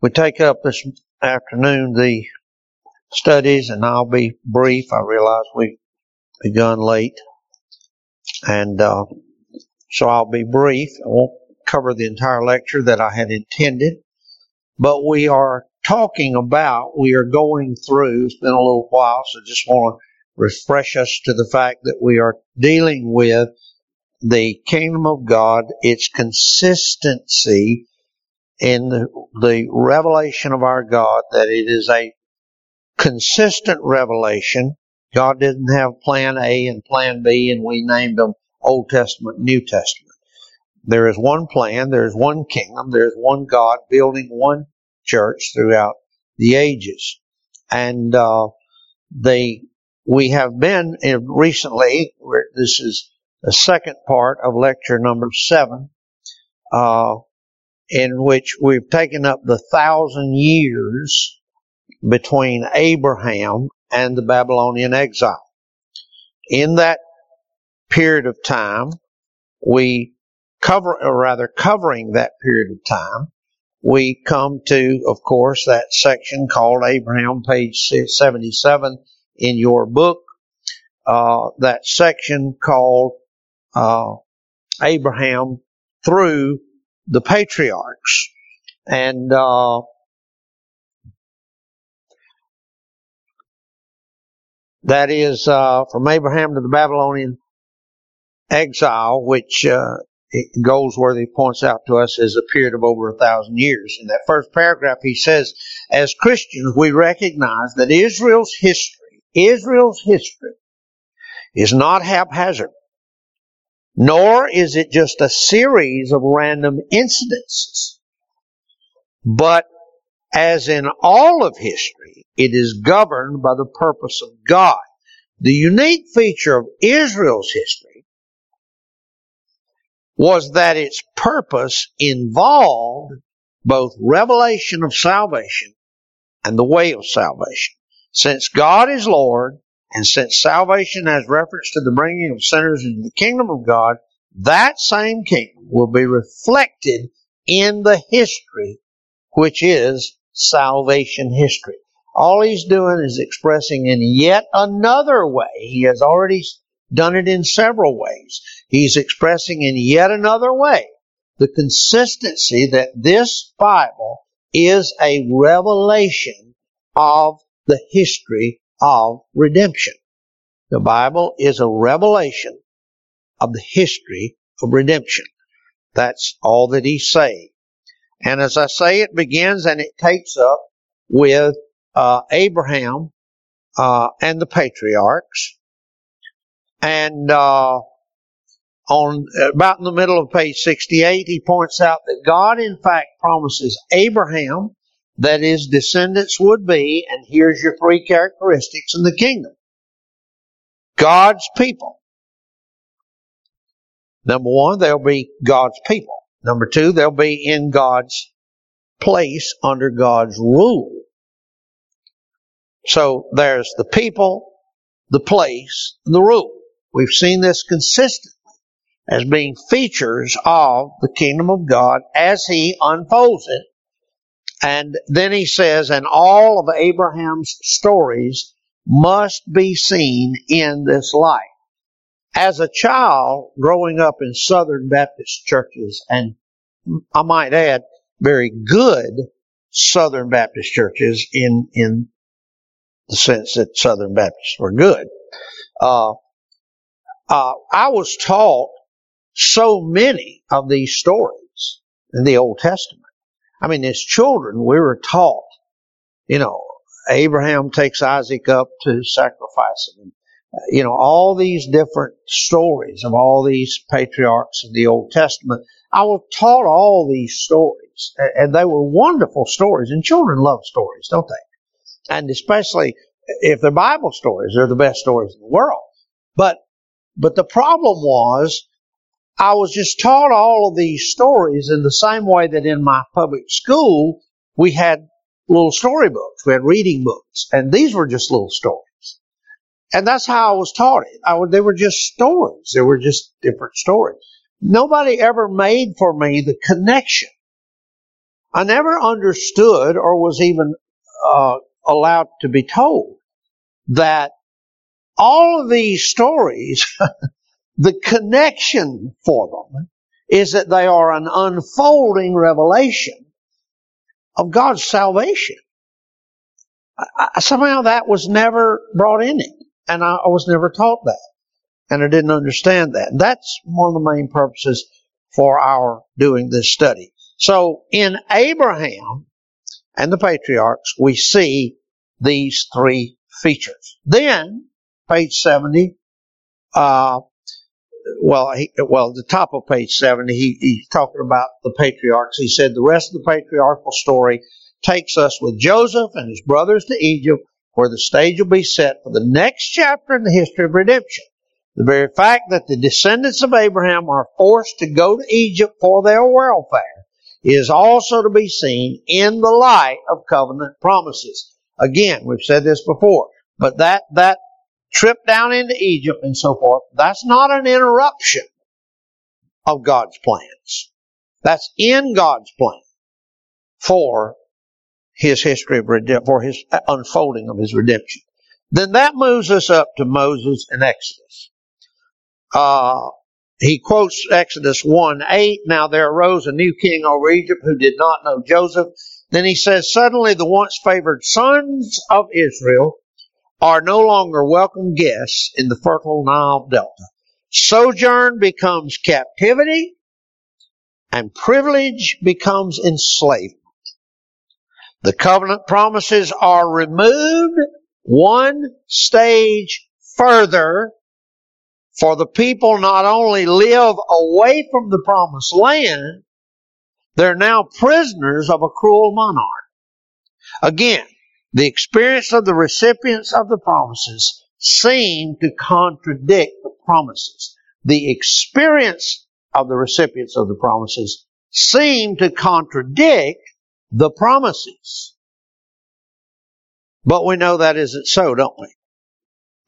we take up this afternoon the studies, and I'll be brief. I realize we've begun late, and uh, so I'll be brief. I won't cover the entire lecture that I had intended, but we are talking about, we are going through, it's been a little while, so I just want to refresh us to the fact that we are dealing with the kingdom of God, its consistency in the, the revelation of our God, that it is a consistent revelation. God didn't have plan A and plan B, and we named them Old Testament, New Testament. There is one plan, there is one kingdom, there is one God building one church throughout the ages. And uh, they, we have been in recently, this is the second part of lecture number seven, uh, in which we've taken up the thousand years between Abraham and the Babylonian exile. In that period of time, we cover, or rather covering that period of time, we come to, of course, that section called Abraham, page 77 in your book. Uh, that section called uh, Abraham through the patriarchs. And uh, that is uh, from Abraham to the Babylonian exile, which uh, Goldsworthy points out to us is a period of over a thousand years. In that first paragraph, he says, as Christians, we recognize that Israel's history, Israel's history is not haphazard, nor is it just a series of random incidences, but as in all of history, it is governed by the purpose of God. The unique feature of Israel's history was that its purpose involved both revelation of salvation and the way of salvation. Since God is Lord, and since salvation has reference to the bringing of sinners into the kingdom of God, that same kingdom will be reflected in the history, which is salvation history. All he's doing is expressing in yet another way. He has already done it in several ways. He's expressing in yet another way the consistency that this Bible is a revelation of the history of redemption. The Bible is a revelation of the history of redemption. That's all that he's saying. And as I say, it begins and it takes up with uh, Abraham uh, and the patriarchs, and uh, on about in the middle of page 68, he points out that God, in fact, promises Abraham that his descendants would be, and here's your three characteristics in the kingdom God's people. Number one, they'll be God's people. Number two, they'll be in God's place under God's rule. So there's the people, the place, and the rule. We've seen this consistently as being features of the kingdom of God as he unfolds it. And then he says, and all of Abraham's stories must be seen in this light. As a child growing up in Southern Baptist churches, and I might add, very good Southern Baptist churches in, in the sense that Southern Baptists were good. Uh, uh, I was taught so many of these stories in the Old Testament. I mean, as children, we were taught, you know, Abraham takes Isaac up to sacrifice him. Uh, you know, all these different stories of all these patriarchs of the Old Testament. I was taught all these stories, and they were wonderful stories, and children love stories, don't they? And especially if they're Bible stories, they're the best stories in the world. But but the problem was, I was just taught all of these stories in the same way that in my public school, we had little storybooks, we had reading books, and these were just little stories. And that's how I was taught it. I, they were just stories. They were just different stories. Nobody ever made for me the connection I never understood or was even uh, allowed to be told that all of these stories, the connection for them is that they are an unfolding revelation of God's salvation. I, somehow that was never brought in it, and I, I was never taught that, and I didn't understand that. And That's one of the main purposes for our doing this study. So in Abraham and the patriarchs, we see these three features. Then, page 70, uh, well, he, well, the top of page 70, he, he's talking about the patriarchs. He said the rest of the patriarchal story takes us with Joseph and his brothers to Egypt, where the stage will be set for the next chapter in the history of redemption. The very fact that the descendants of Abraham are forced to go to Egypt for their welfare is also to be seen in the light of covenant promises. Again, we've said this before, but that, that trip down into Egypt and so forth, that's not an interruption of God's plans. That's in God's plan for his history of redemption, for his unfolding of his redemption. Then that moves us up to Moses and Exodus. Uh, he quotes Exodus 1 8. Now there arose a new king over Egypt who did not know Joseph. Then he says, Suddenly the once favored sons of Israel are no longer welcome guests in the fertile Nile Delta. Sojourn becomes captivity and privilege becomes enslavement. The covenant promises are removed one stage further for the people not only live away from the promised land, they're now prisoners of a cruel monarch. Again, the experience of the recipients of the promises seem to contradict the promises. The experience of the recipients of the promises seem to contradict the promises. But we know that isn't so, don't we?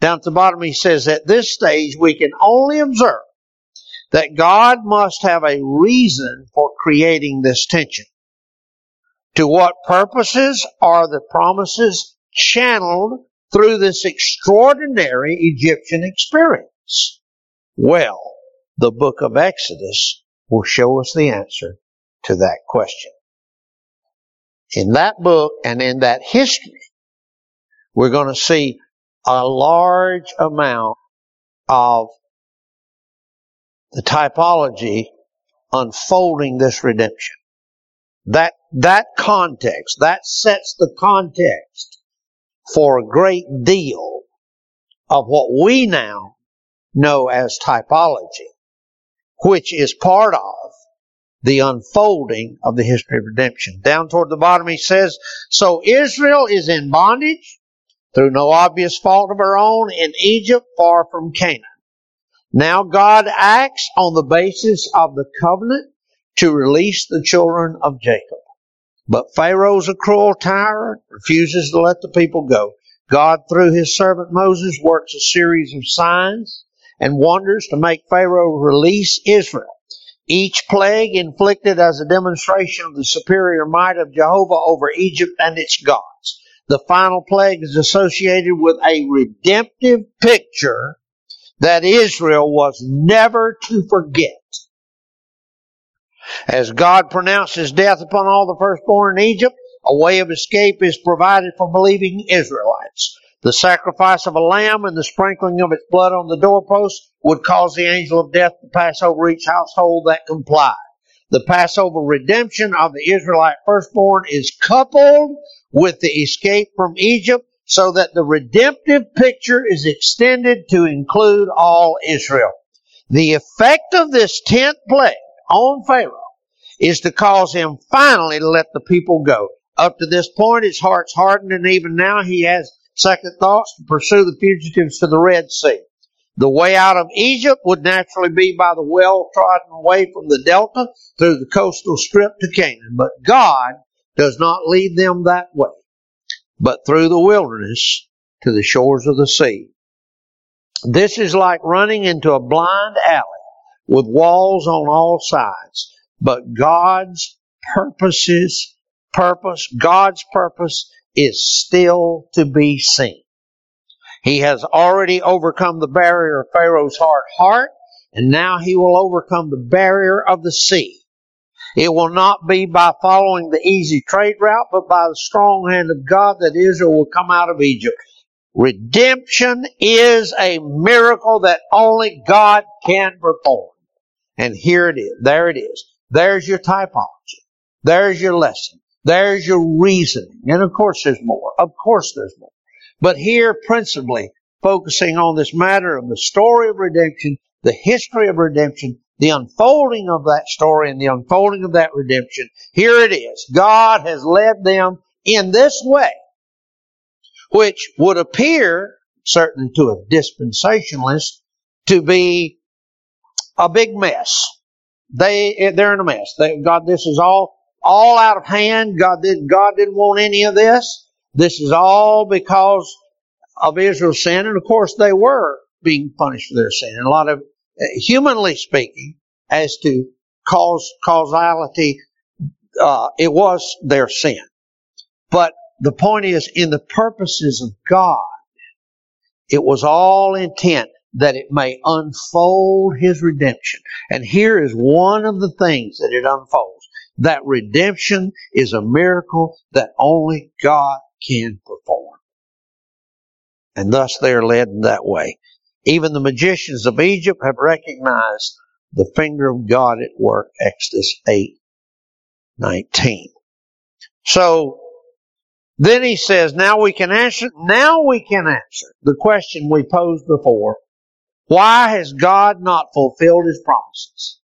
Down at the bottom he says, at this stage we can only observe that God must have a reason for creating this tension. To what purposes are the promises channeled through this extraordinary Egyptian experience? Well, the book of Exodus will show us the answer to that question. In that book and in that history, we're going to see a large amount of the typology unfolding this redemption. That, that context, that sets the context for a great deal of what we now know as typology, which is part of the unfolding of the history of redemption. Down toward the bottom he says, So Israel is in bondage through no obvious fault of her own in Egypt far from Canaan. Now God acts on the basis of the covenant to release the children of Jacob. But Pharaoh's a cruel tyrant, refuses to let the people go. God, through his servant Moses, works a series of signs and wonders to make Pharaoh release Israel. Each plague inflicted as a demonstration of the superior might of Jehovah over Egypt and its gods. The final plague is associated with a redemptive picture that Israel was never to forget. As God pronounces death upon all the firstborn in Egypt, a way of escape is provided for believing Israelites. The sacrifice of a lamb and the sprinkling of its blood on the doorpost would cause the angel of death to pass over each household that complied. The Passover redemption of the Israelite firstborn is coupled with the escape from Egypt so that the redemptive picture is extended to include all Israel. The effect of this tenth plague on Pharaoh is to cause him finally to let the people go. Up to this point, his heart's hardened, and even now he has second thoughts to pursue the fugitives to the Red Sea. The way out of Egypt would naturally be by the well-trodden way from the delta through the coastal strip to Canaan. But God does not lead them that way, but through the wilderness to the shores of the sea. This is like running into a blind alley with walls on all sides. But God's purposes, purpose, God's purpose is still to be seen. He has already overcome the barrier of Pharaoh's hard heart, and now he will overcome the barrier of the sea. It will not be by following the easy trade route, but by the strong hand of God that Israel will come out of Egypt. Redemption is a miracle that only God can perform. And here it is. There it is. There's your typology. There's your lesson. There's your reasoning. And of course there's more. Of course there's more. But here principally focusing on this matter of the story of redemption, the history of redemption, the unfolding of that story and the unfolding of that redemption. Here it is. God has led them in this way, which would appear, certainly to a dispensationalist, to be a big mess. They, they're in a mess. They, God, this is all, all out of hand. God didn't, God didn't want any of this. This is all because of Israel's sin. And of course they were being punished for their sin. And a lot of, humanly speaking, as to cause, causality, uh, it was their sin. But the point is, in the purposes of God, it was all intent that it may unfold His redemption. And here is one of the things that it unfolds. That redemption is a miracle that only God can perform. And thus they are led in that way. Even the magicians of Egypt have recognized the finger of God at work, Exodus 8, 19. So, then he says, now we can answer, now we can answer the question we posed before. Why has God not fulfilled his promises?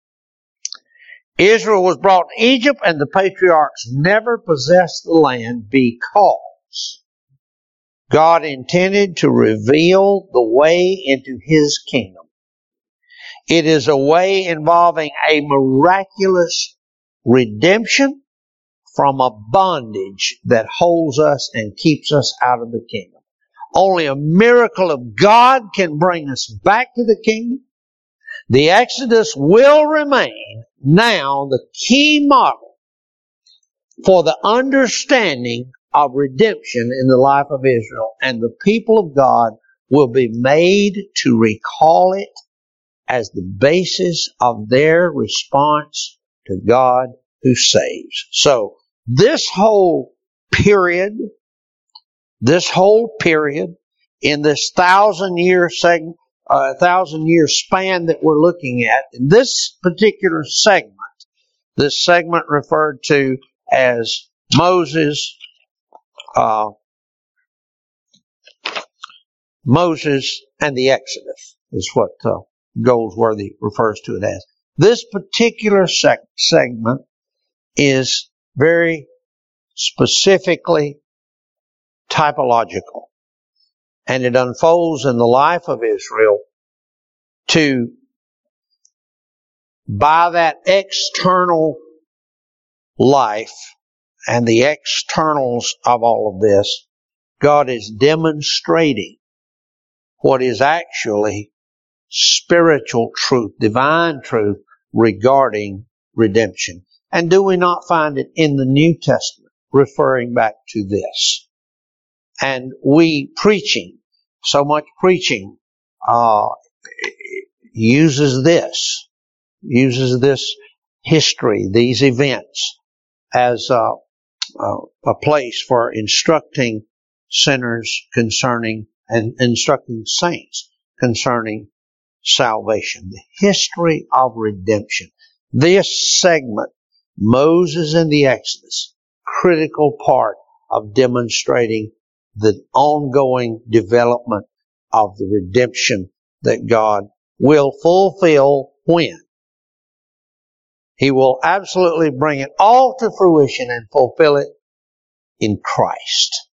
Israel was brought to Egypt and the patriarchs never possessed the land because God intended to reveal the way into his kingdom. It is a way involving a miraculous redemption from a bondage that holds us and keeps us out of the kingdom. Only a miracle of God can bring us back to the kingdom. The Exodus will remain now the key model for the understanding of redemption in the life of Israel, and the people of God will be made to recall it as the basis of their response to God who saves. So, this whole period, this whole period in this thousand year segment, uh, thousand year span that we're looking at, in this particular segment, this segment referred to as Moses uh, Moses and the Exodus is what uh, Goldsworthy refers to it as. This particular segment is very specifically typological and it unfolds in the life of Israel to by that external life and the externals of all of this, God is demonstrating what is actually spiritual truth, divine truth regarding redemption. And do we not find it in the New Testament referring back to this? And we preaching, so much preaching, uh, uses this, uses this history, these events as uh, uh, a place for instructing sinners concerning and instructing saints concerning salvation, the history of redemption. This segment, Moses and the Exodus, critical part of demonstrating the ongoing development of the redemption that God will fulfill when? He will absolutely bring it all to fruition and fulfill it in Christ.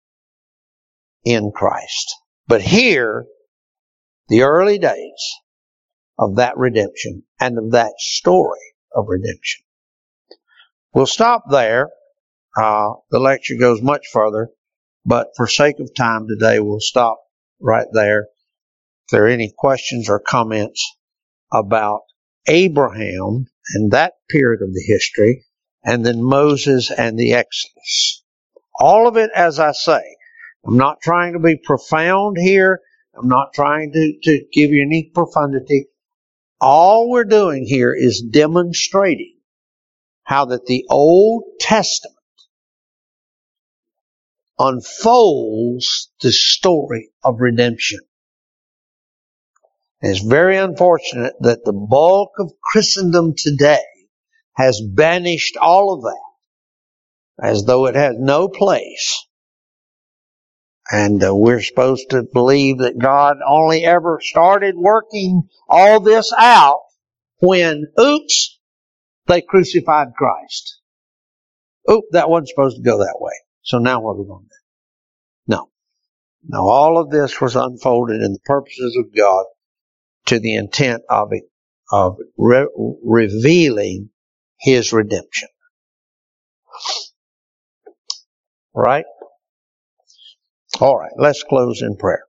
In Christ. But here, the early days of that redemption and of that story of redemption. We'll stop there. Uh, the lecture goes much further, but for sake of time today, we'll stop right there. If there are any questions or comments about Abraham and that period of the history and then Moses and the Exodus. All of it, as I say, I'm not trying to be profound here. I'm not trying to, to give you any profundity. All we're doing here is demonstrating how that the Old Testament unfolds the story of redemption. And it's very unfortunate that the bulk of Christendom today has banished all of that as though it has no place. And uh, we're supposed to believe that God only ever started working all this out when, oops, they crucified Christ. Oop, that wasn't supposed to go that way. So now what are we going to do? No. No, all of this was unfolded in the purposes of God to the intent of it, of re- revealing His redemption. Right? All right, let's close in prayer.